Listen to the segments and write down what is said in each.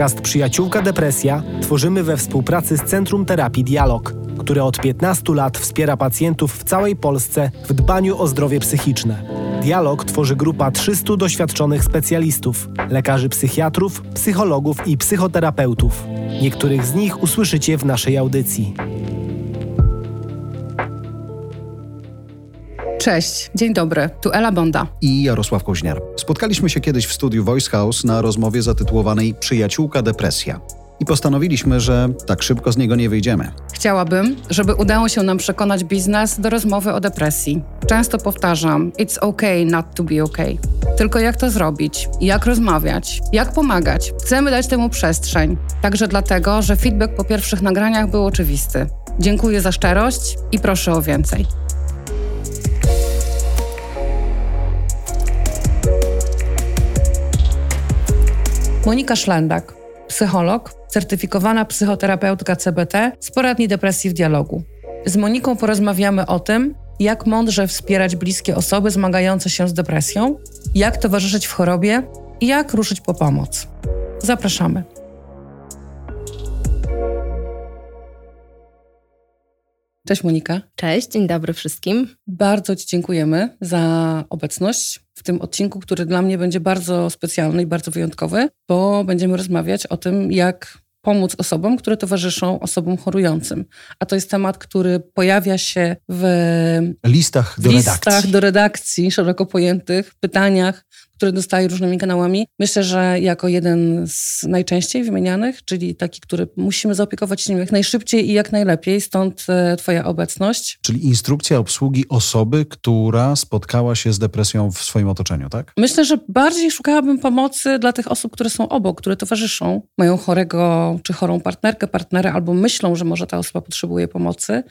Podcast Przyjaciółka Depresja tworzymy we współpracy z Centrum Terapii Dialog, które od 15 lat wspiera pacjentów w całej Polsce w dbaniu o zdrowie psychiczne. Dialog tworzy grupa 300 doświadczonych specjalistów, lekarzy psychiatrów, psychologów i psychoterapeutów. Niektórych z nich usłyszycie w naszej audycji. Cześć, dzień dobry, tu Ela Bonda. i Jarosław Koźniar. Spotkaliśmy się kiedyś w studiu Voice House na rozmowie zatytułowanej Przyjaciółka depresja. I postanowiliśmy, że tak szybko z niego nie wyjdziemy. Chciałabym, żeby udało się nam przekonać biznes do rozmowy o depresji. Często powtarzam, it's okay not to be okay. Tylko jak to zrobić? Jak rozmawiać? Jak pomagać? Chcemy dać temu przestrzeń. Także dlatego, że feedback po pierwszych nagraniach był oczywisty. Dziękuję za szczerość i proszę o więcej. Monika Szlendak, psycholog, certyfikowana psychoterapeutka CBT z poradni depresji w dialogu. Z Moniką porozmawiamy o tym, jak mądrze wspierać bliskie osoby zmagające się z depresją, jak towarzyszyć w chorobie i jak ruszyć po pomoc. Zapraszamy. Cześć Monika. Cześć, dzień dobry wszystkim. Bardzo Ci dziękujemy za obecność w tym odcinku, który dla mnie będzie bardzo specjalny i bardzo wyjątkowy, bo będziemy rozmawiać o tym, jak pomóc osobom, które towarzyszą osobom chorującym. A to jest temat, który pojawia się w, Listach w do listach redakcji. do redakcji, szeroko pojętych pytaniach, które dostaję różnymi kanałami. Myślę, że jako jeden z najczęściej wymienianych, czyli taki, który musimy zaopiekować się nim jak najszybciej i jak najlepiej, stąd e, Twoja obecność. Czyli instrukcja obsługi osoby, która spotkała się z depresją w swoim otoczeniu, tak? Myślę, że bardziej szukałabym pomocy dla tych osób, które są obok, które towarzyszą, mają chorego czy chorą partnerkę, partnera, albo myślą, że może ta osoba potrzebuje pomocy.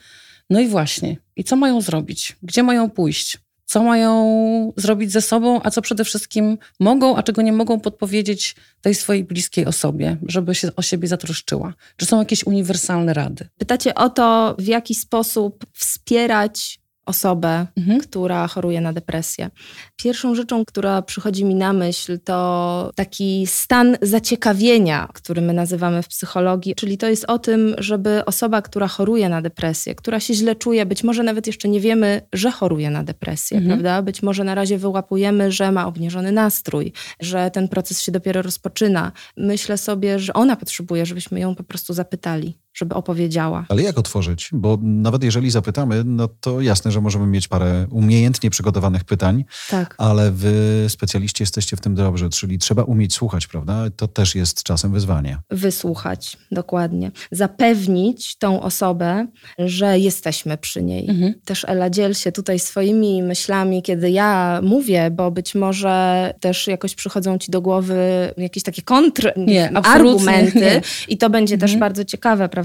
No i właśnie, i co mają zrobić? Gdzie mają pójść? Co mają zrobić ze sobą, a co przede wszystkim mogą, a czego nie mogą podpowiedzieć tej swojej bliskiej osobie, żeby się o siebie zatroszczyła? Czy są jakieś uniwersalne rady? Pytacie o to, w jaki sposób wspierać osobę, Mhm. która choruje na depresję. Pierwszą rzeczą, która przychodzi mi na myśl, to taki stan zaciekawienia, który my nazywamy w psychologii, czyli to jest o tym, żeby osoba, która choruje na depresję, która się źle czuje, być może nawet jeszcze nie wiemy, że choruje na depresję, Mhm. prawda? Być może na razie wyłapujemy, że ma obniżony nastrój, że ten proces się dopiero rozpoczyna. Myślę sobie, że ona potrzebuje, żebyśmy ją po prostu zapytali, żeby opowiedziała. Ale jak otworzyć? Bo nawet jeżeli zapytamy, no to jasne, że możemy mieć parę umiejętnie przygotowanych pytań, Tak. ale wy specjaliści jesteście w tym dobrzy, czyli trzeba umieć słuchać, prawda? To też jest czasem wyzwanie. Wysłuchać, dokładnie. Zapewnić tą osobę, że jesteśmy przy niej. Mhm. Też Ela, dziel się tutaj swoimi myślami, kiedy ja mówię, bo być może też jakoś przychodzą ci do głowy jakieś takie kontr, Nie, argumenty nie. i to będzie też Mhm. bardzo ciekawe, prawda?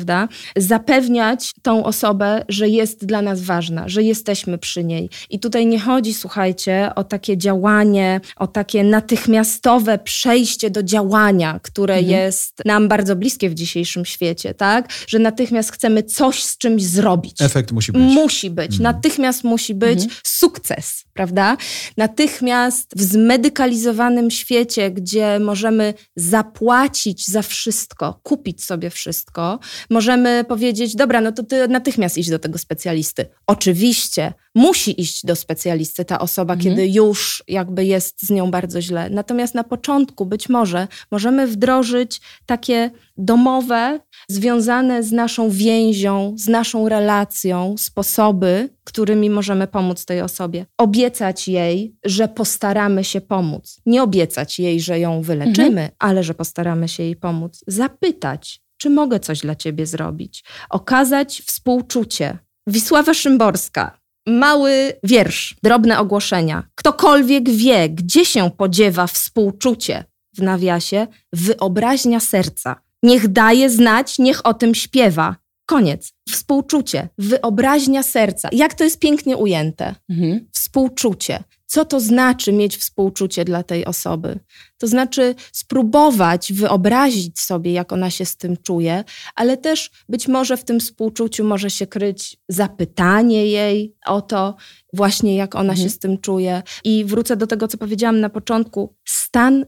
Zapewniać tą osobę, że jest dla nas ważna, że jesteśmy przy niej. I tutaj nie chodzi, słuchajcie, o takie działanie, o takie natychmiastowe przejście do działania, które Mhm. jest nam bardzo bliskie w dzisiejszym świecie, tak? Że natychmiast chcemy coś z czymś zrobić. Efekt musi być. Musi być, Mhm. natychmiast musi być sukces, prawda? Natychmiast w zmedykalizowanym świecie, gdzie możemy zapłacić za wszystko, kupić sobie wszystko, możemy powiedzieć: Dobra, no to ty natychmiast idź do tego specjalisty. Oczywiście musi iść do specjalisty ta osoba, Mhm. kiedy już jakby jest z nią bardzo źle. Natomiast na początku być może możemy wdrożyć takie domowe, związane z naszą więzią, z naszą relacją, sposoby, którymi możemy pomóc tej osobie. Obiecać jej, że postaramy się pomóc. Nie obiecać jej, że ją wyleczymy, ale że postaramy się jej pomóc. Zapytać, czy mogę coś dla ciebie zrobić. Okazać współczucie. Wisława Szymborska. Mały wiersz, drobne ogłoszenia. Ktokolwiek wie, gdzie się podziewa współczucie, w nawiasie, wyobraźnia serca. Niech daje znać, niech o tym śpiewa. Koniec. Współczucie, wyobraźnia serca. Jak to jest pięknie ujęte. Mhm. Współczucie. Co to znaczy mieć współczucie dla tej osoby? To znaczy spróbować wyobrazić sobie, jak ona się z tym czuje, ale też być może w tym współczuciu może się kryć zapytanie jej o to, właśnie jak ona Mhm. się z tym czuje. I wrócę do tego, co powiedziałam na początku. Stan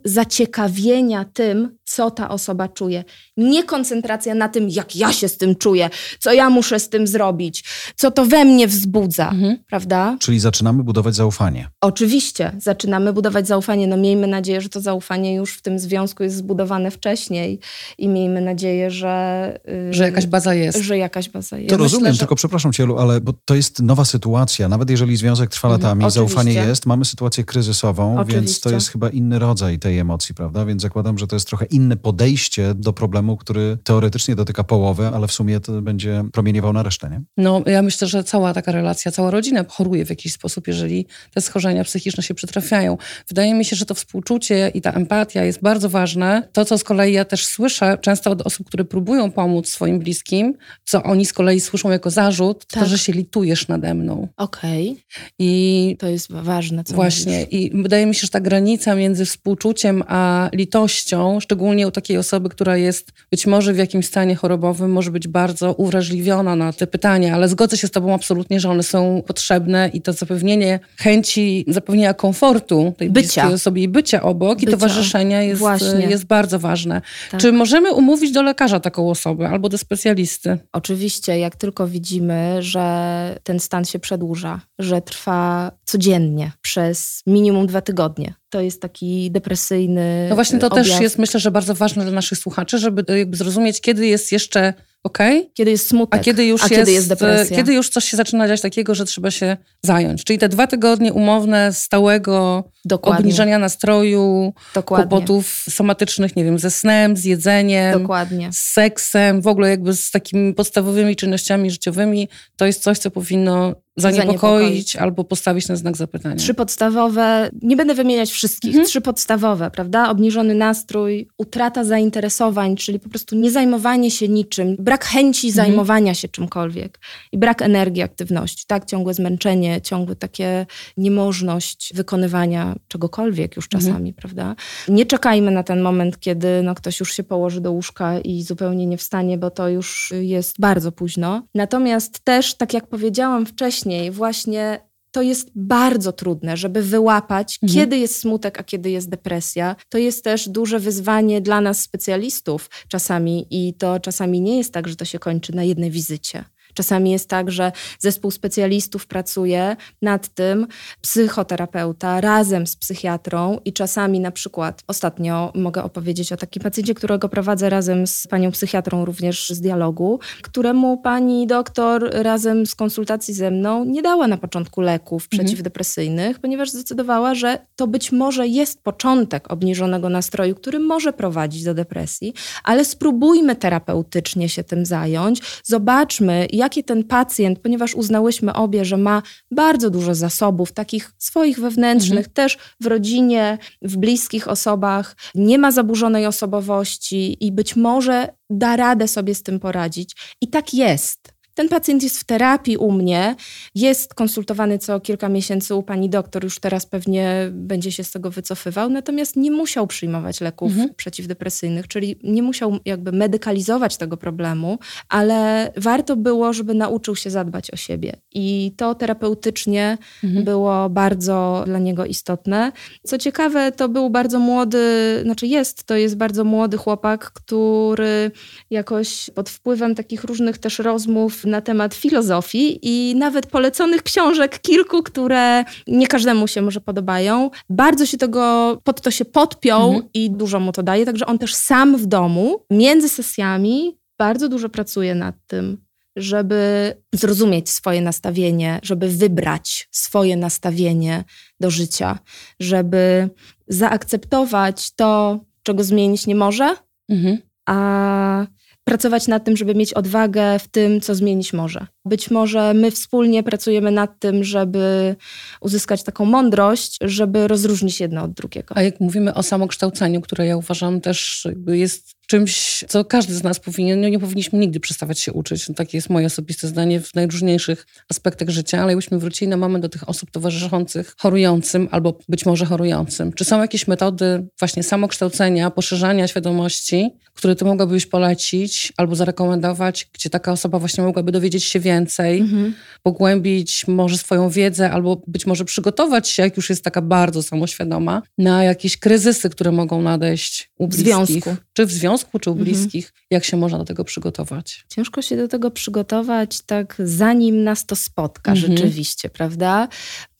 zaciekawienia tym, co ta osoba czuje. Nie koncentracja na tym, jak ja się z tym czuję, co ja muszę z tym zrobić, co to we mnie wzbudza, Mhm. prawda? Czyli zaczynamy budować zaufanie. Oczywiście, zaczynamy budować zaufanie. No miejmy nadzieję, że to zaufanie już w tym związku jest zbudowane wcześniej i miejmy nadzieję, że... yy, Że jakaś baza jest. Że jakaś baza jest. To myślę, rozumiem, że- tylko przepraszam cię, Elu, ale bo to jest nowa sytuacja. Nawet jeżeli związek trwa Mhm, latami, oczywiście. zaufanie jest, mamy sytuację kryzysową, więc to Oczywiście. jest chyba inny rodzaj tej emocji, prawda? Więc zakładam, że to jest trochę inne podejście do problemu, który teoretycznie dotyka połowy, ale w sumie to będzie promieniował na resztę, nie? No, ja myślę, że cała taka relacja, cała rodzina choruje w jakiś sposób, jeżeli te schorzenia psychiczne się przytrafiają. Wydaje mi się, że to współczucie i ta empatia jest bardzo ważne. To, co z kolei ja też słyszę często od osób, które próbują pomóc swoim bliskim, co oni z kolei słyszą jako zarzut, to, Tak. że się litujesz nade mną. Okej, I to jest ważne, co Właśnie. mówisz. I wydaje mi się, że ta granica między współczuciem a litością, szczególnie u takiej osoby, która jest być może w jakimś stanie chorobowym, może być bardzo uwrażliwiona na te pytania, ale zgodzę się z Tobą absolutnie, że one są potrzebne i to zapewnienie chęci, zapewnienia komfortu tej Bycia. osobie i bycia obok Bycia. i towarzyszenia jest, Właśnie. jest bardzo ważne. Tak. Czy możemy umówić do lekarza taką osobę albo do specjalisty? Oczywiście, jak tylko widzimy, że ten stan się przedłuża, że trwa codziennie przez minimum dwa tygodnie. To jest taki depresyjny. No właśnie to objaw. też jest myślę, że bardzo ważne dla naszych słuchaczy, żeby jakby zrozumieć, kiedy jest jeszcze okej, Kiedy jest smutek, A kiedy już a jest, kiedy jest depresja. Kiedy już coś się zaczyna dziać takiego, że trzeba się zająć. Czyli te dwa tygodnie umowne stałego Dokładnie. obniżenia nastroju, Dokładnie. kłopotów somatycznych, nie wiem, ze snem, z jedzeniem, Dokładnie. z seksem, w ogóle jakby z takimi podstawowymi czynnościami życiowymi, to jest coś, co powinno zaniepokoić, Zaniepokoić. albo postawić na znak zapytania. Trzy podstawowe, nie będę wymieniać wszystkich, Mhm. trzy podstawowe, prawda? Obniżony nastrój, utrata zainteresowań, czyli po prostu niezajmowanie się niczym, brak chęci Mhm. zajmowania się czymkolwiek i brak energii, aktywności, tak? Ciągłe zmęczenie, ciągłe takie niemożność wykonywania czegokolwiek już Mhm. czasami, prawda? Nie czekajmy na ten moment, kiedy no, ktoś już się położy do łóżka i zupełnie nie wstanie, bo to już jest bardzo późno. Natomiast też, tak jak powiedziałam wcześniej, właśnie to jest bardzo trudne, żeby wyłapać, Mhm. kiedy jest smutek, a kiedy jest depresja. To jest też duże wyzwanie dla nas, specjalistów, czasami, i to czasami nie jest tak, że to się kończy na jednej wizycie. Czasami jest tak, że zespół specjalistów pracuje nad tym, psychoterapeuta razem z psychiatrą i czasami na przykład, ostatnio mogę opowiedzieć o takim pacjencie, którego prowadzę razem z panią psychiatrą również z dialogu, któremu pani doktor razem z konsultacji ze mną nie dała na początku leków przeciwdepresyjnych, ponieważ zdecydowała, że to być może jest początek obniżonego nastroju, który może prowadzić do depresji, ale spróbujmy terapeutycznie się tym zająć, zobaczmy, jaki ten pacjent, ponieważ uznałyśmy obie, że ma bardzo dużo zasobów, takich swoich wewnętrznych, też w rodzinie, w bliskich osobach, nie ma zaburzonej osobowości i być może da radę sobie z tym poradzić. I tak jest. Ten pacjent jest w terapii u mnie, jest konsultowany co kilka miesięcy u pani doktor, już teraz pewnie będzie się z tego wycofywał, natomiast nie musiał przyjmować leków Mhm. przeciwdepresyjnych, czyli nie musiał jakby medykalizować tego problemu, ale warto było, żeby nauczył się zadbać o siebie. I to terapeutycznie Mhm. było bardzo dla niego istotne. Co ciekawe, to był bardzo młody, znaczy jest, to jest bardzo młody chłopak, który jakoś pod wpływem takich różnych też rozmów na temat filozofii i nawet poleconych książek kilku, które nie każdemu się może podobają, bardzo się tego, pod to się podpiął Mhm. i dużo mu to daje, także on też sam w domu, między sesjami, bardzo dużo pracuje nad tym, żeby zrozumieć swoje nastawienie, żeby wybrać swoje nastawienie do życia, żeby zaakceptować to, czego zmienić nie może, Mhm. a pracować nad tym, żeby mieć odwagę w tym, co zmienić może. Być może my wspólnie pracujemy nad tym, żeby uzyskać taką mądrość, żeby rozróżnić jedno od drugiego. A jak mówimy o samokształceniu, które ja uważam też jest czymś, co każdy z nas powinien, no nie powinniśmy nigdy przestawać się uczyć. No, takie jest moje osobiste zdanie w najróżniejszych aspektach życia, ale jakbyśmy wrócili na moment do tych osób towarzyszących chorującym albo być może chorującym. Czy są jakieś metody właśnie samokształcenia, poszerzania świadomości, które ty mogłabyś polecić albo zarekomendować, gdzie taka osoba właśnie mogłaby dowiedzieć się więcej? Więcej, mhm. pogłębić może swoją wiedzę albo być może przygotować się, jak już jest taka bardzo samoświadoma, na jakieś kryzysy, które mogą nadejść u bliskich. Związku. Czy w związku, czy u mhm. bliskich. Mhm. Jak się można do tego przygotować? Ciężko się do tego przygotować tak zanim nas to spotka mhm. rzeczywiście, prawda?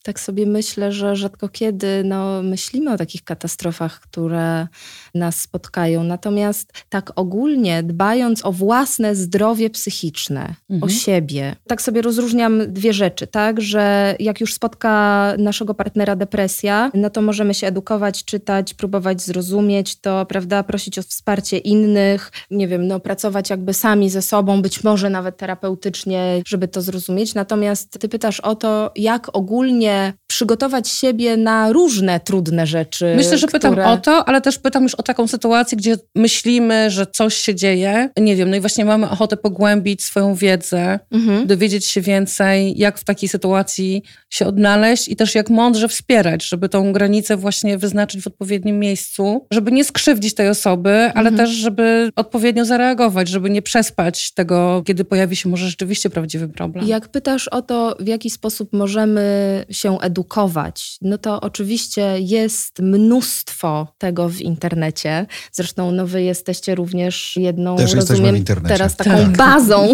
Tak sobie myślę, że rzadko kiedy no, myślimy o takich katastrofach, które nas spotkają. Natomiast tak ogólnie, dbając o własne zdrowie psychiczne, mhm. o siebie, tak sobie rozróżniam dwie rzeczy, tak, że jak już spotka naszego partnera depresja, no to możemy się edukować, czytać, próbować zrozumieć to, prawda, prosić o wsparcie innych, nie wiem, no pracować jakby sami ze sobą, być może nawet terapeutycznie, żeby to zrozumieć. Natomiast ty pytasz o to, jak ogólnie przygotować siebie na różne trudne rzeczy. Myślę, że które... pytam o to, ale też pytam już o taką sytuację, gdzie myślimy, że coś się dzieje. Nie wiem, no i właśnie mamy ochotę pogłębić swoją wiedzę, mhm. dowiedzieć się więcej, jak w takiej sytuacji się odnaleźć i też jak mądrze wspierać, żeby tą granicę właśnie wyznaczyć w odpowiednim miejscu, żeby nie skrzywdzić tej osoby, ale mhm. też, żeby odpowiednio zareagować, żeby nie przespać tego, kiedy pojawi się może rzeczywiście prawdziwy problem. Jak pytasz o to, w jaki sposób możemy się się edukować, no to oczywiście jest mnóstwo tego w internecie. Zresztą no wy jesteście również jedną, Też rozumiem, teraz taką tak. bazą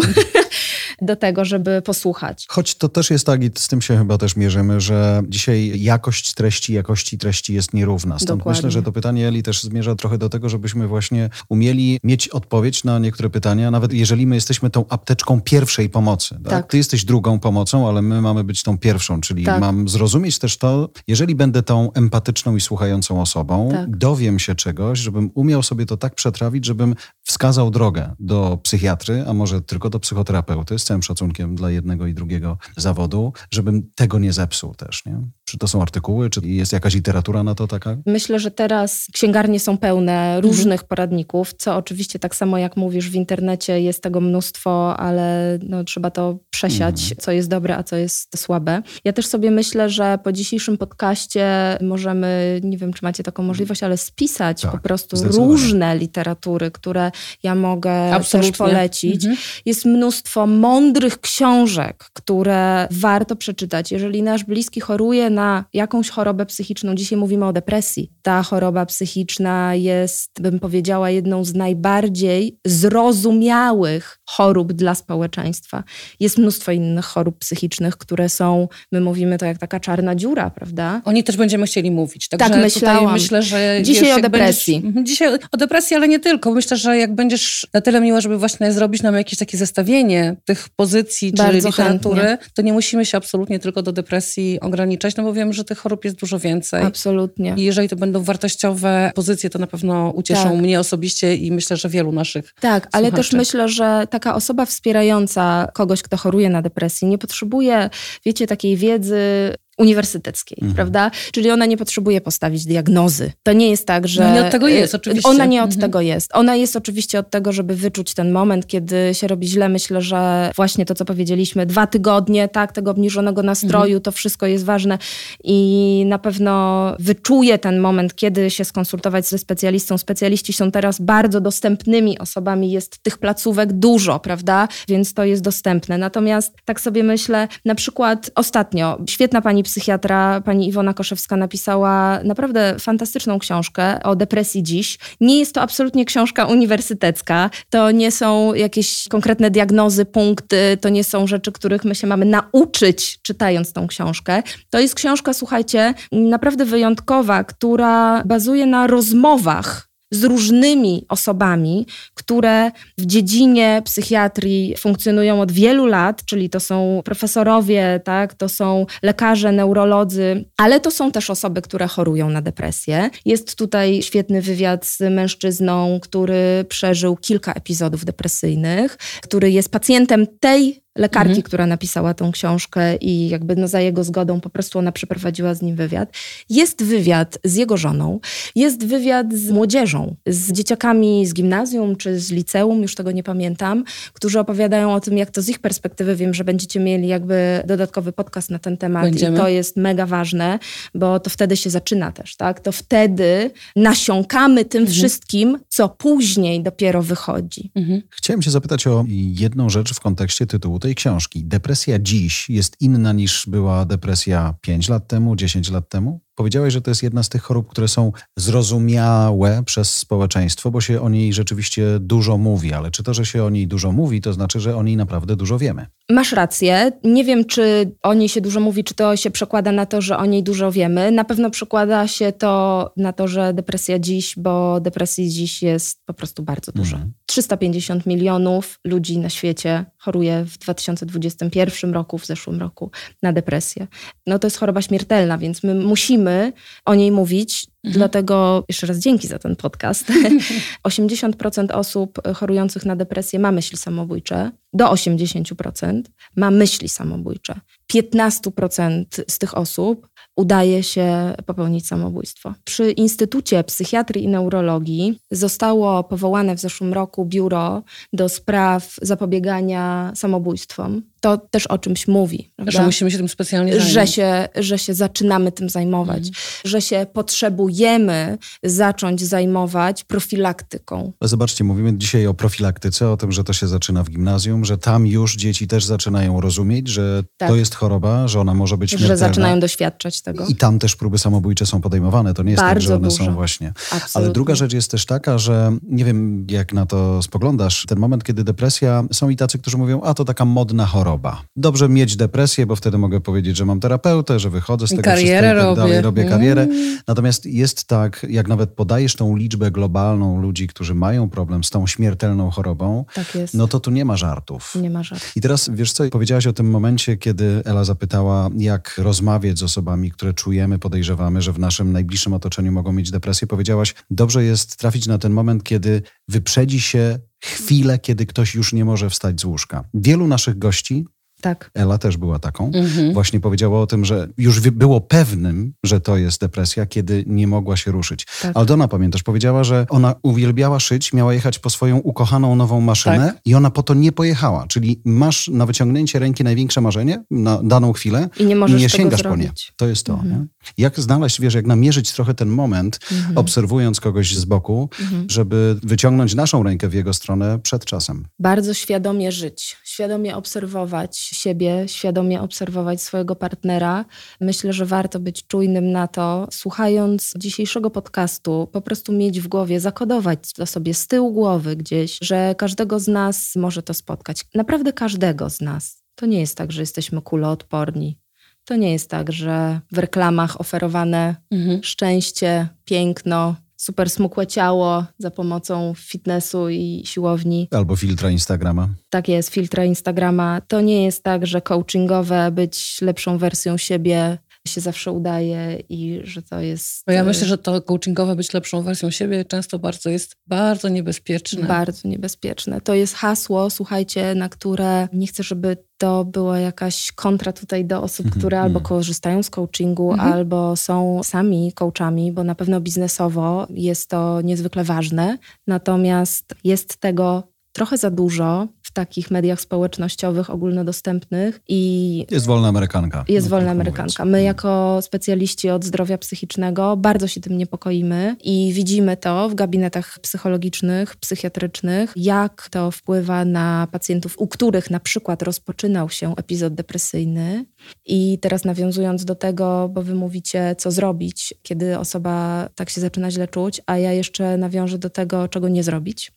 do tego, żeby posłuchać. Choć to też jest tak i z tym się chyba też mierzymy, że dzisiaj jakość treści, jakości treści jest nierówna. Stąd Dokładnie. myślę, że to pytanie Eli też zmierza trochę do tego, żebyśmy właśnie umieli mieć odpowiedź na niektóre pytania, nawet jeżeli my jesteśmy tą apteczką pierwszej pomocy. Tak? tak. Ty jesteś drugą pomocą, ale my mamy być tą pierwszą, czyli tak. mam zrozumieć też to, jeżeli będę tą empatyczną i słuchającą osobą, tak. dowiem się czegoś, żebym umiał sobie to tak przetrawić, żebym wskazał drogę do psychiatry, a może tylko do psychoterapeuty, całym szacunkiem dla jednego i drugiego zawodu, żebym tego nie zepsuł też, nie? Czy to są artykuły, czy jest jakaś literatura na to taka? Myślę, że teraz księgarnie są pełne różnych mhm. poradników, co oczywiście tak samo jak mówisz w internecie jest tego mnóstwo, ale no, trzeba to przesiać, mhm. co jest dobre, a co jest słabe. Ja też sobie myślę, że po dzisiejszym podcaście możemy, nie wiem czy macie taką możliwość, ale spisać tak, po prostu różne literatury, które ja mogę Absolutnie. też polecić. Mhm. Jest mnóstwo mądrych książek, które warto przeczytać. Jeżeli nasz bliski choruje na jakąś chorobę psychiczną, dzisiaj mówimy o depresji, ta choroba psychiczna jest, bym powiedziała, jedną z najbardziej zrozumiałych chorób dla społeczeństwa. Jest mnóstwo innych chorób psychicznych, które są, my mówimy to jak taka czarna dziura, prawda? O niej też będziemy chcieli mówić. Także tak, myślałam. myślę, że dzisiaj wiesz, o depresji. Będziesz, mhm, dzisiaj o depresji, ale nie tylko. Myślę, że jak będziesz na tyle miła, żeby właśnie zrobić nam jakieś takie zestawienie tych pozycji czy Bardzo literatury, chętnie. to nie musimy się absolutnie tylko do depresji ograniczać, no bo wiem, że tych chorób jest dużo więcej. Absolutnie. I jeżeli to będą wartościowe pozycje, to na pewno ucieszą tak. mnie osobiście i myślę, że wielu naszych Tak, ale też myślę, że taka osoba wspierająca kogoś, kto choruje na depresję, nie potrzebuje, wiecie, takiej wiedzy uniwersyteckiej, mhm. prawda? Czyli ona nie potrzebuje postawić diagnozy. To nie jest tak, że... No nie od tego jest, oczywiście. Ona nie od mhm. tego jest. Ona jest oczywiście od tego, żeby wyczuć ten moment, kiedy się robi źle. Myślę, że właśnie to, co powiedzieliśmy, dwa tygodnie, tak, tego obniżonego nastroju, mhm. to wszystko jest ważne i na pewno wyczuje ten moment, kiedy się skonsultować ze specjalistą. Specjaliści są teraz bardzo dostępnymi osobami, jest tych placówek dużo, prawda? Więc to jest dostępne. Natomiast tak sobie myślę, na przykład ostatnio, świetna pani psychiatra, pani Iwona Koszewska napisała naprawdę fantastyczną książkę o depresji dziś. Nie jest to absolutnie książka uniwersytecka, to nie są jakieś konkretne diagnozy, punkty, to nie są rzeczy, których my się mamy nauczyć czytając tą książkę. To jest książka, słuchajcie, naprawdę wyjątkowa, która bazuje na rozmowach z różnymi osobami, które w dziedzinie psychiatrii funkcjonują od wielu lat, czyli to są profesorowie, tak, to są lekarze, neurolodzy, ale to są też osoby, które chorują na depresję. Jest tutaj świetny wywiad z mężczyzną, który przeżył kilka epizodów depresyjnych, który jest pacjentem tej lekarki, mhm. która napisała tą książkę i jakby no za jego zgodą po prostu ona przeprowadziła z nim wywiad. Jest wywiad z jego żoną, jest wywiad z młodzieżą, z dzieciakami z gimnazjum czy z liceum, już tego nie pamiętam, którzy opowiadają o tym, jak to z ich perspektywy, wiem, że będziecie mieli jakby dodatkowy podcast na ten temat Będziemy. i to jest mega ważne, bo to wtedy się zaczyna też, tak? To wtedy nasiąkamy tym mhm. wszystkim, co później dopiero wychodzi. Mhm. Chciałem się zapytać o jedną rzecz w kontekście tytułu tej książki. Depresja dziś jest inna niż była depresja 5 lat temu, 10 lat temu? Powiedziałeś, że to jest jedna z tych chorób, które są zrozumiałe przez społeczeństwo, bo się o niej rzeczywiście dużo mówi, ale czy to, że się o niej dużo mówi, to znaczy, że o niej naprawdę dużo wiemy? Masz rację. Nie wiem, czy o niej się dużo mówi, czy to się przekłada na to, że o niej dużo wiemy. Na pewno przekłada się to na to, że depresja dziś, bo depresji dziś jest po prostu bardzo dużo. Mhm. 350 milionów ludzi na świecie choruje w 2021 roku, w zeszłym roku na depresję. No to jest choroba śmiertelna, więc my musimy o niej mówić. Mhm. Dlatego jeszcze raz dzięki za ten podcast. 80% osób chorujących na depresję ma myśli samobójcze, do 80% ma myśli samobójcze. 15% z tych osób udaje się popełnić samobójstwo. Przy Instytucie Psychiatrii i Neurologii zostało powołane w zeszłym roku biuro do spraw zapobiegania samobójstwom to też o czymś mówi. Prawda? Że musimy się tym specjalnie zająć. Że się, że się zaczynamy tym zajmować, mm. że się potrzebujemy zacząć zajmować profilaktyką. Zobaczcie, mówimy dzisiaj o profilaktyce, o tym, że to się zaczyna w gimnazjum, że tam już dzieci też zaczynają rozumieć, że tak. to jest choroba, że ona może być śmiertelna. Że zaczynają doświadczać tego. I tam też próby samobójcze są podejmowane. To nie jest Bardzo tak, że one dużo. są właśnie. Absolutnie. Ale druga rzecz jest też taka, że nie wiem, jak na to spoglądasz, ten moment, kiedy depresja, są i tacy, którzy mówią, a to taka modna choroba. Dobrze mieć depresję, bo wtedy mogę powiedzieć, że mam terapeutę, że wychodzę z tego karierę wszystkiego tak dalej, robię karierę. Mm. Natomiast jest tak, jak nawet podajesz tą liczbę globalną ludzi, którzy mają problem z tą śmiertelną chorobą, tak no to tu nie ma żartów. Nie ma żartów. I teraz wiesz co, powiedziałaś o tym momencie, kiedy Ela zapytała, jak rozmawiać z osobami, które czujemy, podejrzewamy, że w naszym najbliższym otoczeniu mogą mieć depresję. Powiedziałaś, dobrze jest trafić na ten moment, kiedy wyprzedzi się chwilę, kiedy ktoś już nie może wstać z łóżka. Wielu naszych gości tak. Ela też była taką. Mhm. Właśnie powiedziała o tym, że już było pewnym, że to jest depresja, kiedy nie mogła się ruszyć. Tak. Aldona, pamiętasz, powiedziała, że ona uwielbiała szyć, miała jechać po swoją ukochaną nową maszynę tak. i ona po to nie pojechała. Czyli masz na wyciągnięcie ręki największe marzenie na daną chwilę i nie, możesz nie sięgasz po nie. To jest to. Mhm. Jak znaleźć, wiesz, jak namierzyć trochę ten moment, mhm. obserwując kogoś z boku, mhm. żeby wyciągnąć naszą rękę w jego stronę przed czasem. Bardzo świadomie żyć, świadomie obserwować siebie, świadomie obserwować swojego partnera. Myślę, że warto być czujnym na to, słuchając dzisiejszego podcastu, po prostu mieć w głowie, zakodować to sobie z tyłu głowy gdzieś, że każdego z nas może to spotkać. Naprawdę każdego z nas. To nie jest tak, że jesteśmy kuloodporni. To nie jest tak, że w reklamach oferowane mhm. szczęście, piękno, super smukłe ciało za pomocą fitnessu i siłowni. Albo filtra Instagrama. Tak jest, filtra Instagrama. To nie jest tak, że coachingowe być lepszą wersją siebie się zawsze udaje i że to jest... Bo ja myślę, że to coachingowe być lepszą wersją siebie często bardzo jest bardzo niebezpieczne. Bardzo niebezpieczne. To jest hasło, słuchajcie, na które nie chcę, żeby to była jakaś kontra tutaj do osób, mhm, które albo mhm. korzystają z coachingu, mhm. albo są sami coachami, bo na pewno biznesowo jest to niezwykle ważne. Natomiast jest tego trochę za dużo takich mediach społecznościowych ogólnodostępnych i... Jest wolna amerykanka. Jest no, wolna tak amerykanka. My jako specjaliści od zdrowia psychicznego bardzo się tym niepokoimy i widzimy to w gabinetach psychologicznych, psychiatrycznych, jak to wpływa na pacjentów, u których na przykład rozpoczynał się epizod depresyjny i teraz nawiązując do tego, bo wy mówicie, co zrobić, kiedy osoba tak się zaczyna źle czuć, a ja jeszcze nawiążę do tego, czego nie zrobić.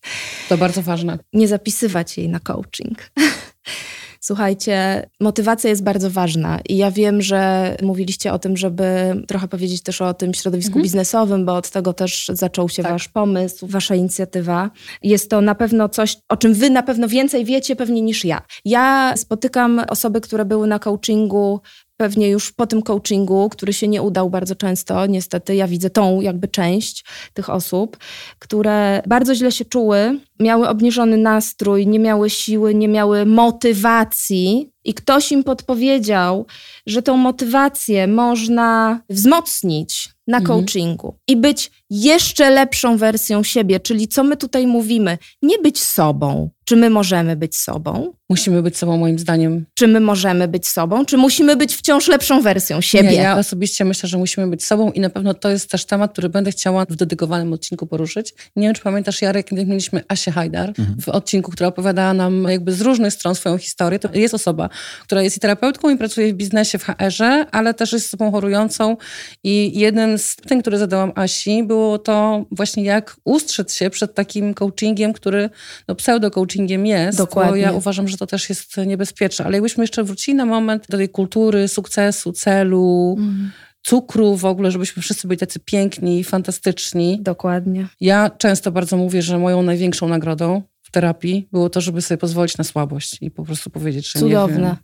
To bardzo ważne. Nie zapisywać jej na coaching. Słuchajcie, motywacja jest bardzo ważna i ja wiem, że mówiliście o tym, żeby trochę powiedzieć też o tym środowisku mhm. biznesowym, bo od tego też zaczął się tak. wasz pomysł, wasza inicjatywa. Jest to na pewno coś, o czym wy na pewno więcej wiecie pewnie niż ja. Ja spotykam osoby, które były na coachingu pewnie już po tym coachingu, który się nie udał bardzo często, niestety, ja widzę tą jakby część tych osób, które bardzo źle się czuły, miały obniżony nastrój, nie miały siły, nie miały motywacji i ktoś im podpowiedział, że tą motywację można wzmocnić na mhm. coachingu i być jeszcze lepszą wersją siebie, czyli co my tutaj mówimy, nie być sobą. Czy my możemy być sobą? Musimy być sobą, moim zdaniem. Czy my możemy być sobą, czy musimy być wciąż lepszą wersją siebie? Nie, ja osobiście myślę, że musimy być sobą i na pewno to jest też temat, który będę chciała w dedykowanym odcinku poruszyć. Nie wiem, czy pamiętasz, Jarek, jak mieliśmy Asię Hajdar mhm. w odcinku, która opowiadała nam jakby z różnych stron swoją historię. To jest osoba, która jest i terapeutką i pracuje w biznesie, w HR-ze, ale też jest osobą chorującą i jednym z pytań, które zadałam Asi, było to właśnie jak ustrzec się przed takim coachingiem, który no, pseudo-coachingiem jest. Dokładnie. Bo ja uważam, że to też jest niebezpieczne. Ale jakbyśmy jeszcze wrócili na moment do tej kultury sukcesu, celu, mm cukru w ogóle, żebyśmy wszyscy byli tacy piękni i fantastyczni. Dokładnie. Ja często bardzo mówię, że moją największą nagrodą w terapii było to, żeby sobie pozwolić na słabość i po prostu powiedzieć, że Cudowne. nie wiem,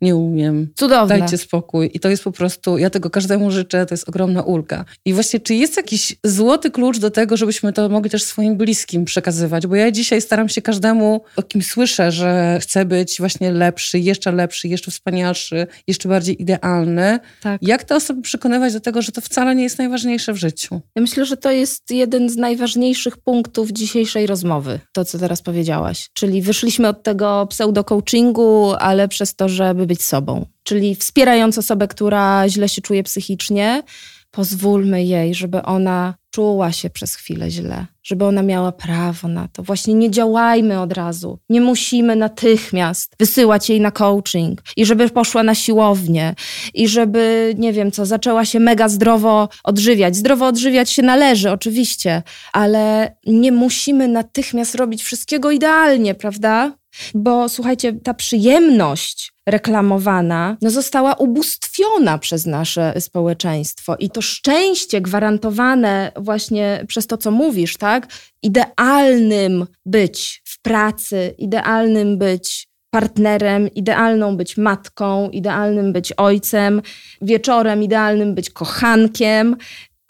nie umiem. Cudowne. Dajcie spokój. I to jest po prostu, ja tego każdemu życzę, to jest ogromna ulga. I właśnie, czy jest jakiś złoty klucz do tego, żebyśmy to mogli też swoim bliskim przekazywać? Bo ja dzisiaj staram się każdemu, o kim słyszę, że chce być właśnie lepszy, jeszcze lepszy, jeszcze wspanialszy, jeszcze bardziej idealny. Tak. Jak te osoby przekonywać do tego, że to wcale nie jest najważniejsze w życiu? Ja myślę, że to jest jeden z najważniejszych punktów dzisiejszej rozmowy. To, co teraz powiedziałaś. Czyli wyszliśmy od tego pseudo-coachingu, ale przez to, żeby być sobą. Czyli wspierając osobę, która źle się czuje psychicznie, pozwólmy jej, żeby ona czuła się przez chwilę źle, żeby ona miała prawo na to. Właśnie nie działajmy od razu. Nie musimy natychmiast wysyłać jej na coaching i żeby poszła na siłownię i żeby, nie wiem co, zaczęła się mega zdrowo odżywiać. Zdrowo odżywiać się należy, oczywiście, ale nie musimy natychmiast robić wszystkiego idealnie, prawda? Bo słuchajcie, ta przyjemność reklamowana no została ubóstwiona przez nasze społeczeństwo i to szczęście gwarantowane właśnie przez to, co mówisz, tak? Idealnym być w pracy, idealnym być partnerem, idealną być matką, idealnym być ojcem, wieczorem idealnym być kochankiem,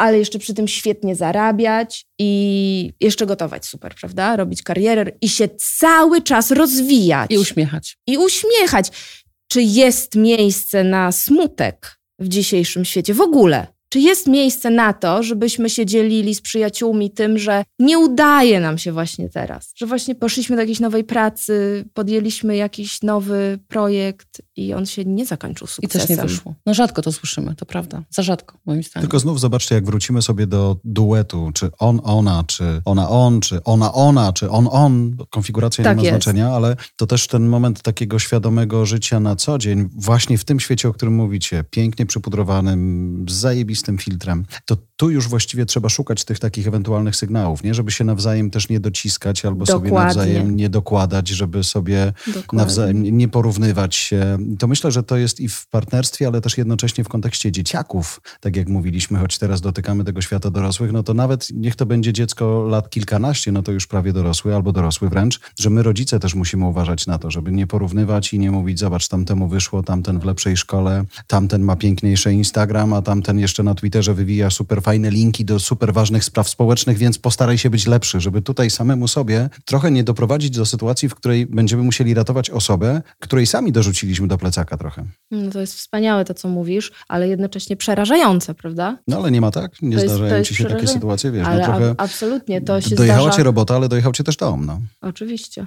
ale jeszcze przy tym świetnie zarabiać i jeszcze gotować super, prawda? Robić karierę i się cały czas rozwijać. I uśmiechać. I uśmiechać. Czy jest miejsce na smutek w dzisiejszym świecie w ogóle? Czy jest miejsce na to, żebyśmy się dzielili z przyjaciółmi tym, że nie udaje nam się właśnie teraz, że właśnie poszliśmy do jakiejś nowej pracy, podjęliśmy jakiś nowy projekt i on się nie zakończył sukcesem. I też nie wyszło. No rzadko to słyszymy, to prawda. Za rzadko, moim zdaniem. Tylko znów zobaczcie, jak wrócimy sobie do duetu, czy on, ona, czy ona, on, czy ona, ona, czy on, on. Konfiguracja tak nie ma jest. znaczenia, ale to też ten moment takiego świadomego życia na co dzień, właśnie w tym świecie, o którym mówicie, pięknie przypudrowanym, zajebistym tym filtrem, to tu już właściwie trzeba szukać tych takich ewentualnych sygnałów, nie? Żeby się nawzajem też nie dociskać albo Dokładnie. sobie nawzajem nie dokładać, żeby sobie Dokładnie. nawzajem nie porównywać się. To myślę, że to jest i w partnerstwie, ale też jednocześnie w kontekście dzieciaków, tak jak mówiliśmy, choć teraz dotykamy tego świata dorosłych, no to nawet niech to będzie dziecko lat kilkanaście, no to już prawie dorosły albo dorosły wręcz, że my rodzice też musimy uważać na to, żeby nie porównywać i nie mówić, zobacz, tamtemu wyszło, tamten w lepszej szkole, tamten ma piękniejsze Instagram, a tamten jeszcze na Twitterze wywija super fajne linki do super ważnych spraw społecznych, więc postaraj się być lepszy, żeby tutaj samemu sobie trochę nie doprowadzić do sytuacji, w której będziemy musieli ratować osobę, której sami dorzuciliśmy do plecaka trochę. No to jest wspaniałe to, co mówisz, ale jednocześnie przerażające, prawda? No ale nie ma tak? Nie to zdarzają jest, ci się takie sytuacje, wiesz? No ale no, trochę absolutnie, to się Dojechała zdarza... cię robota, ale dojechał cię też dom, no. Oczywiście.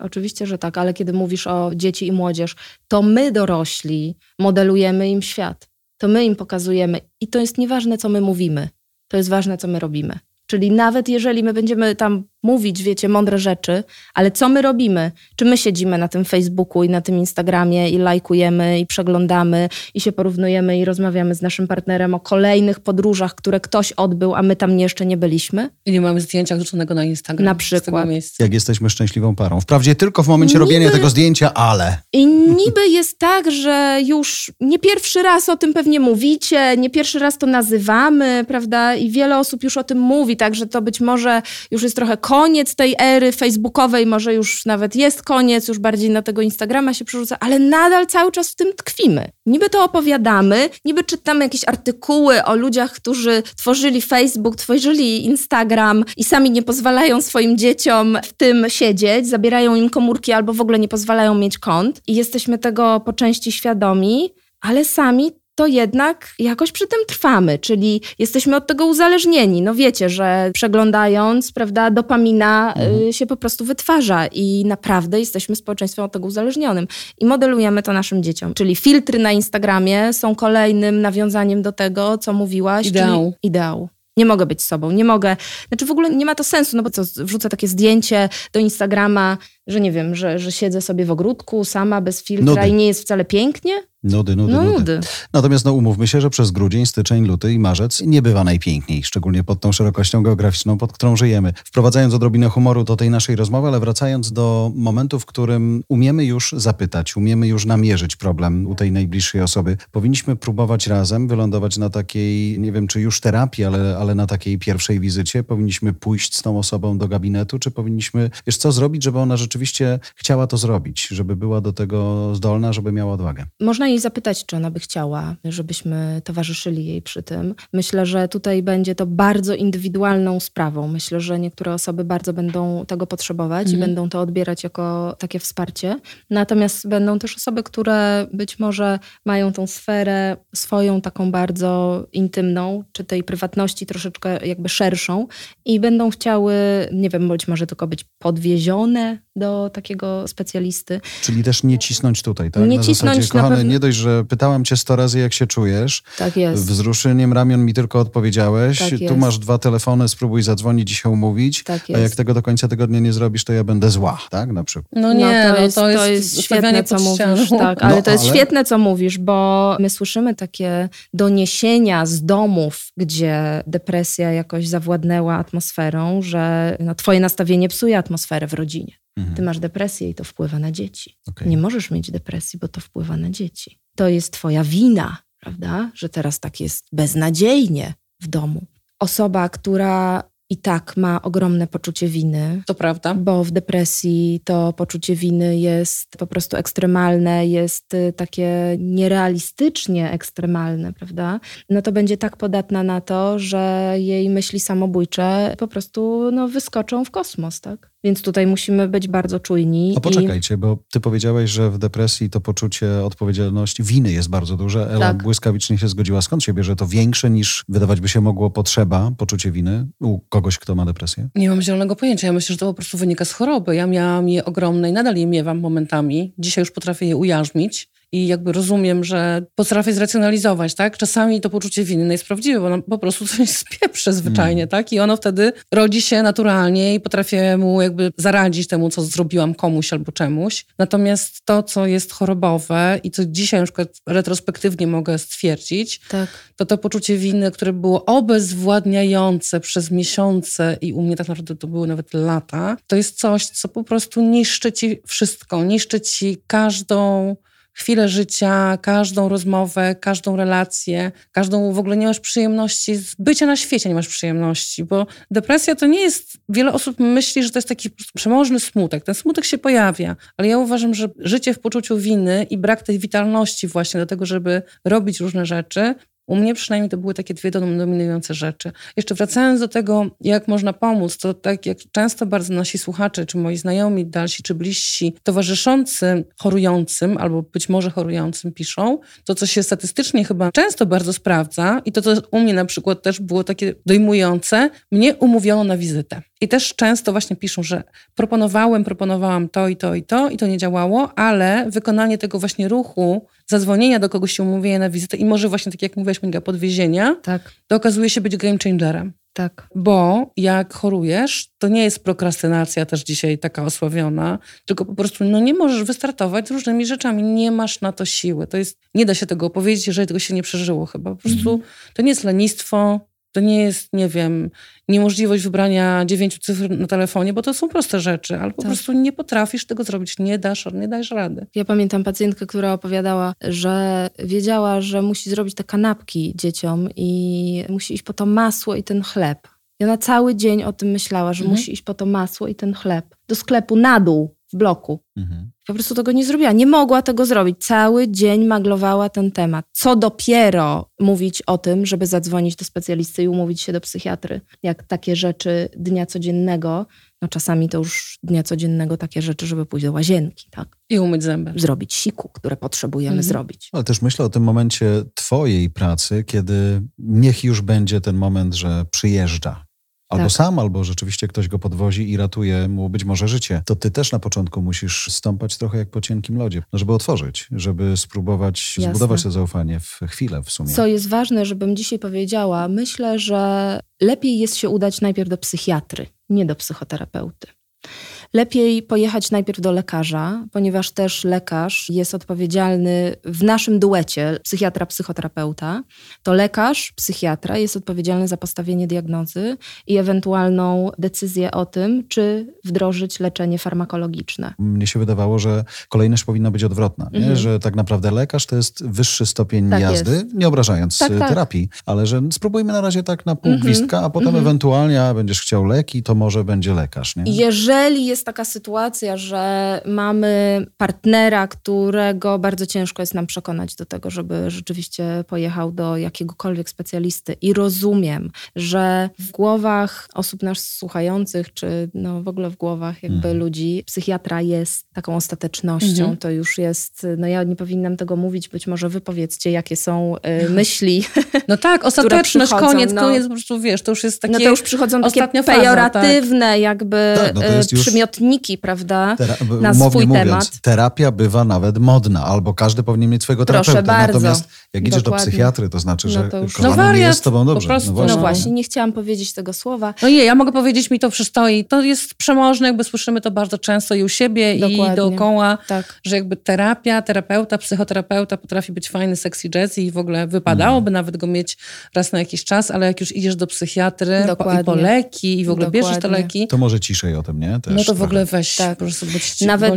Oczywiście, że tak, ale kiedy mówisz o dzieci i młodzież, to my dorośli modelujemy im świat to my im pokazujemy. I to jest nieważne, co my mówimy, to jest ważne, co my robimy. Czyli nawet jeżeli my będziemy tam mówić, wiecie, mądre rzeczy, ale co my robimy? Czy my siedzimy na tym Facebooku i na tym Instagramie i lajkujemy i przeglądamy i się porównujemy i rozmawiamy z naszym partnerem o kolejnych podróżach, które ktoś odbył, a my tam jeszcze nie byliśmy? I nie mamy zdjęcia wrzuconego na Instagram. Na przykład. Jak jesteśmy szczęśliwą parą. Wprawdzie tylko w momencie niby, robienia tego zdjęcia, ale... I niby jest tak, że już nie pierwszy raz o tym pewnie mówicie, nie pierwszy raz to nazywamy, prawda? I wiele osób już o tym mówi, tak, że to być może już jest trochę koniec tej ery facebookowej, może już nawet jest koniec, już bardziej na tego Instagrama się przerzuca, ale nadal cały czas w tym tkwimy. Niby to opowiadamy, niby czytamy jakieś artykuły o ludziach, którzy tworzyli Facebook, tworzyli Instagram i sami nie pozwalają swoim dzieciom w tym siedzieć, zabierają im komórki albo w ogóle nie pozwalają mieć kont i jesteśmy tego po części świadomi, ale sami to jednak jakoś przy tym trwamy, czyli jesteśmy od tego uzależnieni. No wiecie, że przeglądając, prawda, dopamina mhm. Y, się po prostu wytwarza i naprawdę jesteśmy społeczeństwem od tego uzależnionym. I modelujemy to naszym dzieciom. Czyli filtry na Instagramie są kolejnym nawiązaniem do tego, co mówiłaś. Ideał. ideału nie mogę być sobą, nie mogę. Znaczy w ogóle nie ma to sensu, no bo co, wrzucę takie zdjęcie do Instagrama, że nie wiem, że, że siedzę sobie w ogródku sama bez filtra Nudy. i nie jest wcale pięknie. Nudy, nudy, no, nudy. Natomiast no, umówmy się, że przez grudzień, styczeń, luty i marzec nie bywa najpiękniej, szczególnie pod tą szerokością geograficzną, pod którą żyjemy. Wprowadzając odrobinę humoru do tej naszej rozmowy, ale wracając do momentu, w którym umiemy już zapytać, umiemy już namierzyć problem u tej najbliższej osoby, powinniśmy próbować razem wylądować na takiej, nie wiem czy już terapii, ale, ale na takiej pierwszej wizycie. Powinniśmy pójść z tą osobą do gabinetu, czy powinniśmy, wiesz co zrobić, żeby ona rzeczywiście chciała to zrobić, żeby była do tego zdolna, żeby miała odwagę. Można jej zapytać, czy ona by chciała, żebyśmy towarzyszyli jej przy tym. Myślę, że tutaj będzie to bardzo indywidualną sprawą. Myślę, że niektóre osoby bardzo będą tego potrzebować mhm. i będą to odbierać jako takie wsparcie. Natomiast będą też osoby, które być może mają tą sferę swoją taką bardzo intymną, czy tej prywatności troszeczkę jakby szerszą i będą chciały, nie wiem, być może tylko być podwiezione do takiego specjalisty. Czyli też nie cisnąć tutaj, tak? Nie na cisnąć zasadzie, kochany, pewno... nie dość, że pytałem cię sto razy, jak się czujesz. Tak jest. Wzruszeniem ramion mi tylko odpowiedziałeś. Tak tu masz dwa telefony, spróbuj zadzwonić i się umówić. Tak jest. A jak tego do końca tygodnia nie zrobisz, to ja będę zła, tak? Na przykład. No nie, no to, jest, to, jest, to jest świetne, co mówisz. Tak, ale no, to jest ale... świetne, co mówisz, bo my słyszymy takie doniesienia z domów, gdzie depresja jakoś zawładnęła atmosferą, że no, twoje nastawienie psuje atmosferę w rodzinie. Mhm. Ty masz depresję i to wpływa na dzieci. Okay. Nie możesz mieć depresji, bo to wpływa na dzieci. To jest twoja wina, prawda? Że teraz tak jest beznadziejnie w domu. Osoba, która i tak ma ogromne poczucie winy. To prawda. Bo w depresji to poczucie winy jest po prostu ekstremalne, jest y, takie nierealistycznie ekstremalne, prawda? No to będzie tak podatna na to, że jej myśli samobójcze po prostu no, wyskoczą w kosmos, tak? Więc tutaj musimy być bardzo czujni. A poczekajcie, i... bo ty powiedziałeś, że w depresji to poczucie odpowiedzialności, winy jest bardzo duże. Ela tak. błyskawicznie się zgodziła. Skąd się bierze to większe niż wydawać by się mogło potrzeba, poczucie winy u kogoś, kto ma depresję? Nie mam zielonego pojęcia. Ja myślę, że to po prostu wynika z choroby. Ja miałam je ogromne i nadal je miewam momentami. Dzisiaj już potrafię je ujarzmić i jakby rozumiem, że potrafię zracjonalizować, tak? Czasami to poczucie winy jest prawdziwe, bo ono po prostu coś spieprze zwyczajnie, mm. tak? I ono wtedy rodzi się naturalnie i potrafię mu jakby zaradzić temu, co zrobiłam komuś albo czemuś. Natomiast to, co jest chorobowe i co dzisiaj na przykład retrospektywnie mogę stwierdzić, tak. to to poczucie winy, które było obezwładniające przez miesiące i u mnie tak naprawdę to były nawet lata, to jest coś, co po prostu niszczy ci wszystko, niszczy ci każdą chwilę życia, każdą rozmowę, każdą relację, każdą w ogóle nie masz przyjemności z bycia na świecie, nie masz przyjemności, bo depresja to nie jest, wiele osób myśli, że to jest taki przemożny smutek. Ten smutek się pojawia, ale ja uważam, że życie w poczuciu winy i brak tej witalności właśnie do tego, żeby robić różne rzeczy, u mnie przynajmniej to były takie dwie dominujące rzeczy. Jeszcze wracając do tego, jak można pomóc, to tak jak często bardzo nasi słuchacze, czy moi znajomi, dalsi, czy bliżsi, towarzyszący chorującym, albo być może chorującym piszą, to co się statystycznie chyba często bardzo sprawdza i to, co u mnie na przykład też było takie dojmujące, mnie umówiono na wizytę. I też często właśnie piszą, że proponowałem, proponowałam to i to i to i to nie działało, ale wykonanie tego właśnie ruchu, zadzwonienia do kogoś się umówienia na wizytę i może właśnie tak jak mówiłaś, Miga, podwiezienia, tak. to okazuje się być game changerem. Tak. Bo jak chorujesz, to nie jest prokrastynacja też dzisiaj taka osławiona, tylko po prostu no nie możesz wystartować z różnymi rzeczami, nie masz na to siły. To jest, nie da się tego opowiedzieć, jeżeli tego się nie przeżyło chyba. Po prostu mm. to nie jest lenistwo, to nie jest, nie wiem, niemożliwość wybrania dziewięciu cyfr na telefonie, bo to są proste rzeczy, ale po tak. prostu nie potrafisz tego zrobić, nie dasz, nie dajesz rady. Ja pamiętam pacjentkę, która opowiadała, że wiedziała, że musi zrobić te kanapki dzieciom i musi iść po to masło i ten chleb. I ona cały dzień o tym myślała, że mhm. musi iść po to masło i ten chleb do sklepu na dół w bloku. Mhm. Po prostu tego nie zrobiła. Nie mogła tego zrobić. Cały dzień maglowała ten temat. Co dopiero mówić o tym, żeby zadzwonić do specjalisty i umówić się do psychiatry. Jak takie rzeczy dnia codziennego, no czasami to już dnia codziennego takie rzeczy, żeby pójść do łazienki, tak? I umyć zęby. Zrobić siku, które potrzebujemy mhm. zrobić. Ale też myślę o tym momencie twojej pracy, kiedy niech już będzie ten moment, że przyjeżdża Albo tak. sam, albo rzeczywiście ktoś go podwozi i ratuje mu być może życie. To ty też na początku musisz stąpać trochę jak po cienkim lodzie, no żeby otworzyć, żeby spróbować Jasne. zbudować to zaufanie w chwilę w sumie. Co jest ważne, żebym dzisiaj powiedziała, myślę, że lepiej jest się udać najpierw do psychiatry, nie do psychoterapeuty lepiej pojechać najpierw do lekarza, ponieważ też lekarz jest odpowiedzialny w naszym duecie psychiatra-psychoterapeuta. To lekarz, psychiatra jest odpowiedzialny za postawienie diagnozy i ewentualną decyzję o tym, czy wdrożyć leczenie farmakologiczne. Mnie się wydawało, że kolejność powinna być odwrotna, mhm. że tak naprawdę lekarz to jest wyższy stopień tak jazdy, jest. nie obrażając tak, tak. terapii, ale że spróbujmy na razie tak na pół mhm. gwizdka, a potem mhm. ewentualnie, a będziesz chciał leki, to może będzie lekarz. Nie? Jeżeli jest taka sytuacja, że mamy partnera, którego bardzo ciężko jest nam przekonać do tego, żeby rzeczywiście pojechał do jakiegokolwiek specjalisty. I rozumiem, że w głowach osób nas słuchających, czy no w ogóle w głowach jakby mhm. ludzi, psychiatra jest taką ostatecznością. Mhm. To już jest, no ja nie powinnam tego mówić, być może wy powiedzcie, jakie są y, myśli. No tak, ostateczność, koniec, no, koniec, po prostu wiesz, to już jest takie No to już przychodzą takie pejoratywne faza, tak. jakby tak, no y, przymiotniki, prawda, Tera na swój mówiąc, temat. Terapia bywa nawet modna, albo każdy powinien mieć swojego Proszę terapeuta. Bardzo. Natomiast jak idziesz Dokładnie. do psychiatry, to znaczy, że no już... no wariat, nie jest z tobą dobrze. Prostu, no, właśnie. no właśnie, nie chciałam powiedzieć tego słowa. No nie, ja mogę powiedzieć, mi to przystoi. To jest przemożne, jakby słyszymy to bardzo często i u siebie, Dokładnie. i dookoła, tak. że jakby terapia, terapeuta, psychoterapeuta potrafi być fajny, sexy jazz i w ogóle wypadałoby hmm. nawet go mieć raz na jakiś czas, ale jak już idziesz do psychiatry po, i po leki i w ogóle Dokładnie. bierzesz te leki... To może ciszej o tym, nie? Też no to w ogóle weź, tak. po prostu być, nawet,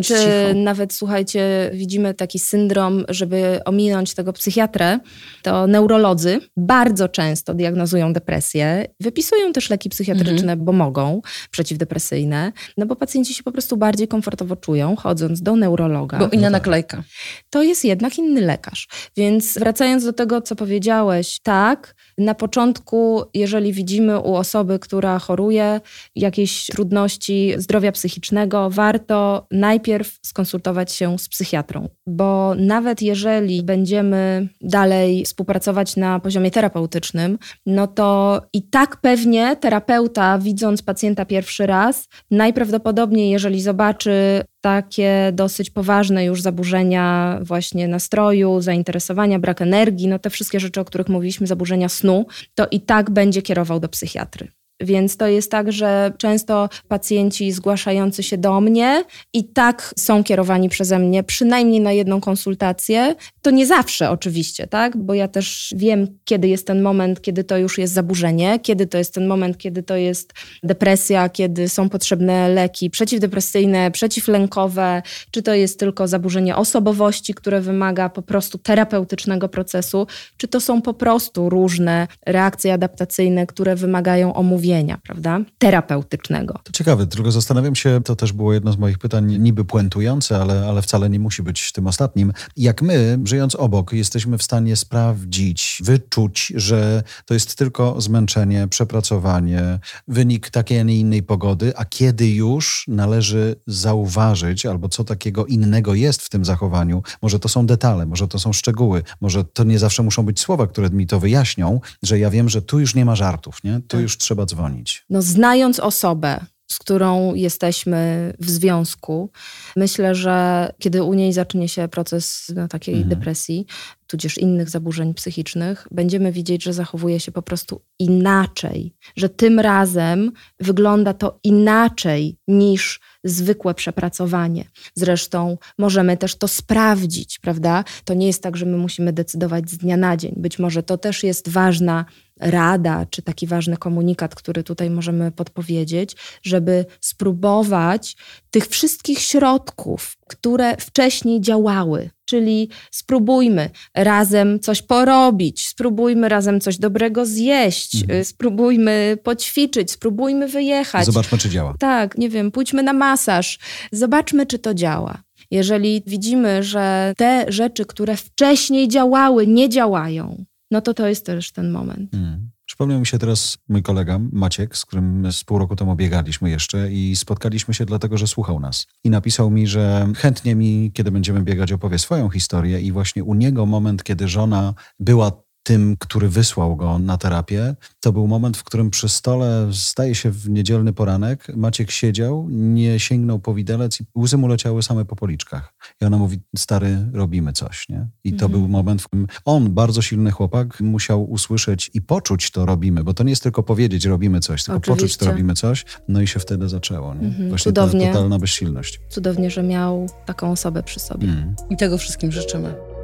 nawet, słuchajcie, widzimy taki syndrom, żeby ominąć tego psychiatrę, to neurolodzy bardzo często diagnozują depresję, wypisują też leki psychiatryczne, mhm. bo mogą, przeciwdepresyjne, no bo pacjenci się po prostu bardziej komfortowo czują, chodząc do neurologa. Bo inna no tak. naklejka. To jest jednak inny lekarz. Więc wracając do tego, co powiedziałeś, tak, na początku, jeżeli widzimy u osoby, która choruje, jakieś trudności zdrowia psychicznego, warto najpierw skonsultować się z psychiatrą, bo nawet jeżeli będziemy dalej współpracować na poziomie terapeutycznym, no to i tak pewnie terapeuta, widząc pacjenta pierwszy raz, najprawdopodobniej, jeżeli zobaczy takie dosyć poważne już zaburzenia właśnie nastroju, zainteresowania, brak energii, no te wszystkie rzeczy, o których mówiliśmy, zaburzenia snu, to i tak będzie kierował do psychiatry. Więc to jest tak, że często pacjenci zgłaszający się do mnie i tak są kierowani przeze mnie przynajmniej na jedną konsultację. To nie zawsze oczywiście, tak? Bo ja też wiem, kiedy jest ten moment, kiedy to już jest zaburzenie, kiedy to jest ten moment, kiedy to jest depresja, kiedy są potrzebne leki przeciwdepresyjne, przeciwlękowe, czy to jest tylko zaburzenie osobowości, które wymaga po prostu terapeutycznego procesu, czy to są po prostu różne reakcje adaptacyjne, które wymagają omówienia prawda? Terapeutycznego. To ciekawe, tylko zastanawiam się, to też było jedno z moich pytań, niby puentujące, ale, ale wcale nie musi być tym ostatnim. Jak my, żyjąc obok, jesteśmy w stanie sprawdzić, wyczuć, że to jest tylko zmęczenie, przepracowanie, wynik takiej, a nie innej pogody, a kiedy już należy zauważyć, albo co takiego innego jest w tym zachowaniu, może to są detale, może to są szczegóły, może to nie zawsze muszą być słowa, które mi to wyjaśnią, że ja wiem, że tu już nie ma żartów, nie? Tu tak. już trzeba dzwonić? No, znając osobę, z którą jesteśmy w związku, myślę, że kiedy u niej zacznie się proces no, takiej mhm. depresji, tudzież innych zaburzeń psychicznych, będziemy widzieć, że zachowuje się po prostu inaczej, że tym razem wygląda to inaczej niż zwykłe przepracowanie. Zresztą możemy też to sprawdzić, prawda? To nie jest tak, że my musimy decydować z dnia na dzień. Być może to też jest ważna rada, czy taki ważny komunikat, który tutaj możemy podpowiedzieć, żeby spróbować tych wszystkich środków, które wcześniej działały. Czyli spróbujmy razem coś porobić, spróbujmy razem coś dobrego zjeść, mhm. spróbujmy poćwiczyć, spróbujmy wyjechać. Zobaczmy, czy działa. Tak, nie wiem, pójdźmy na masaż, zobaczmy, czy to działa. Jeżeli widzimy, że te rzeczy, które wcześniej działały, nie działają, no to to jest też ten moment. Hmm. Przypomniał mi się teraz mój kolega Maciek, z którym z pół roku temu biegaliśmy jeszcze i spotkaliśmy się dlatego, że słuchał nas. I napisał mi, że chętnie mi, kiedy będziemy biegać, opowie swoją historię i właśnie u niego moment, kiedy żona była tym, który wysłał go na terapię, to był moment, w którym przy stole, staje się w niedzielny poranek, Maciek siedział, nie sięgnął po widelec i łzy mu leciały same po policzkach. I ona mówi, stary, robimy coś, nie? I to mhm. był moment, w którym on, bardzo silny chłopak, musiał usłyszeć i poczuć to robimy, bo to nie jest tylko powiedzieć, robimy coś, tylko Oczywiście. poczuć to robimy coś. No i się wtedy zaczęło, nie? Mhm. Właśnie Cudownie. ta totalna bezsilność. Cudownie, że miał taką osobę przy sobie. Mm. I tego wszystkim życzymy.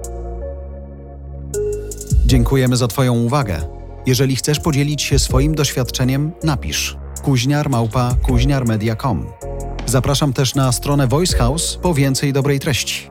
Dziękujemy za Twoją uwagę. Jeżeli chcesz podzielić się swoim doświadczeniem, napisz kuźniar kuźniarmedia.com. Zapraszam też na stronę Voice House po więcej dobrej treści.